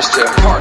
is to party.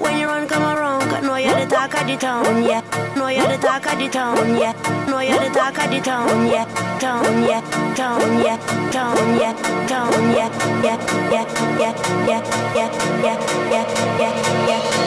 When you run come around, cause know you're the talk of the town, yeah. Know you're the talk of the town, yeah. Know you're the talk of the town, yeah. Town, yeah. Town, yeah. Town, yeah. Town, yeah, yeah, yeah, yeah, yeah, yeah, yeah, yeah, yeah, yeah,